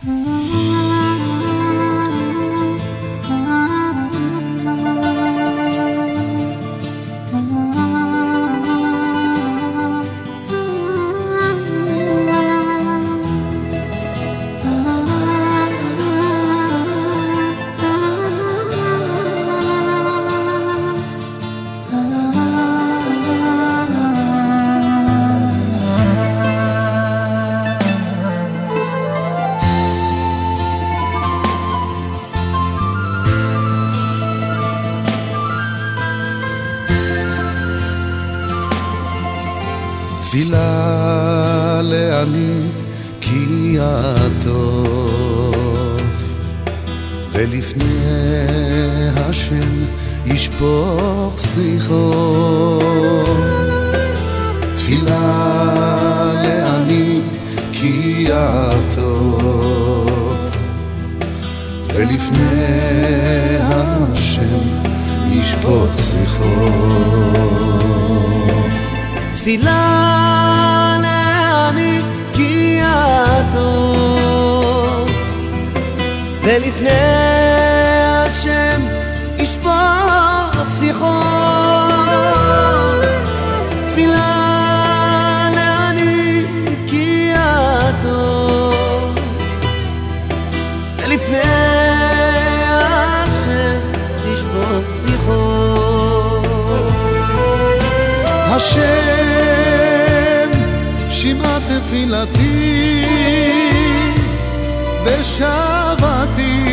תפילה לעני כי יעטוף ולפני השם ישפוך שיחו תפילה לעני כי יעטוף ולפני השם ישפוך שיחו תפילה לעמי כי הטוב ולפני השם ישפוך שיחו תפילה לעני כי הטוב ולפני השם ישפוך שיחו השם שמע תפילתי ושבתי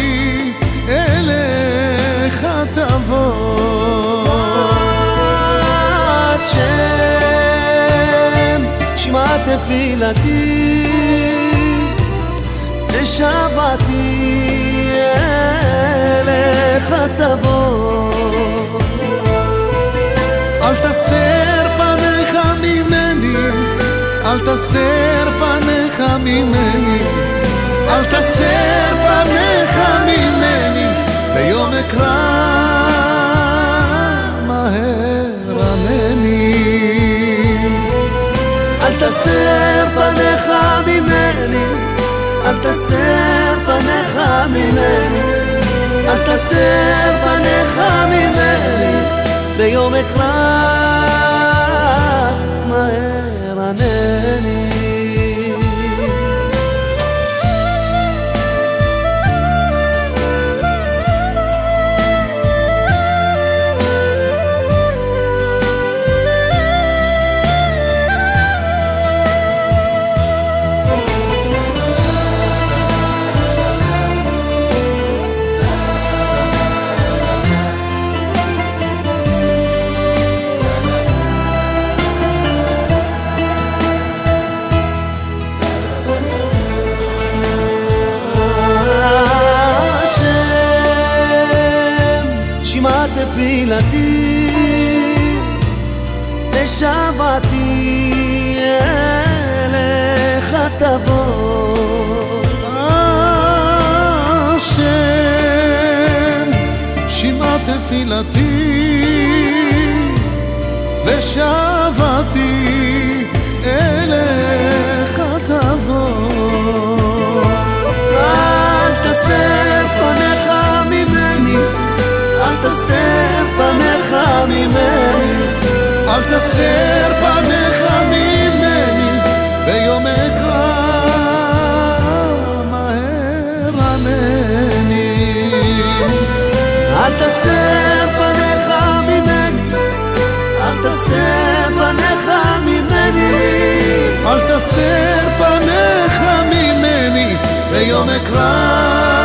אליך תבוא השם שמע תפילתי ושבתי אליך תבוא אל תסתר פניך ממני, אל תסתר פניך ממני, ביום אקרא מהר ענני. אל תסתר פניך ממני, אל תסתר פניך ממני, אל תסתר פניך ממני, ביום אקרא תפילתי, ושבתי אליך תבוא. השם, שמע תפילתי ושבתי אליך תסתר פניך ממני, אל תסתר פניך ממני ביום אקרא מהר ענני. אל תסתר פניך ממני, אל תסתר פניך ממני, אל תסתר פניך ממני ביום אקרא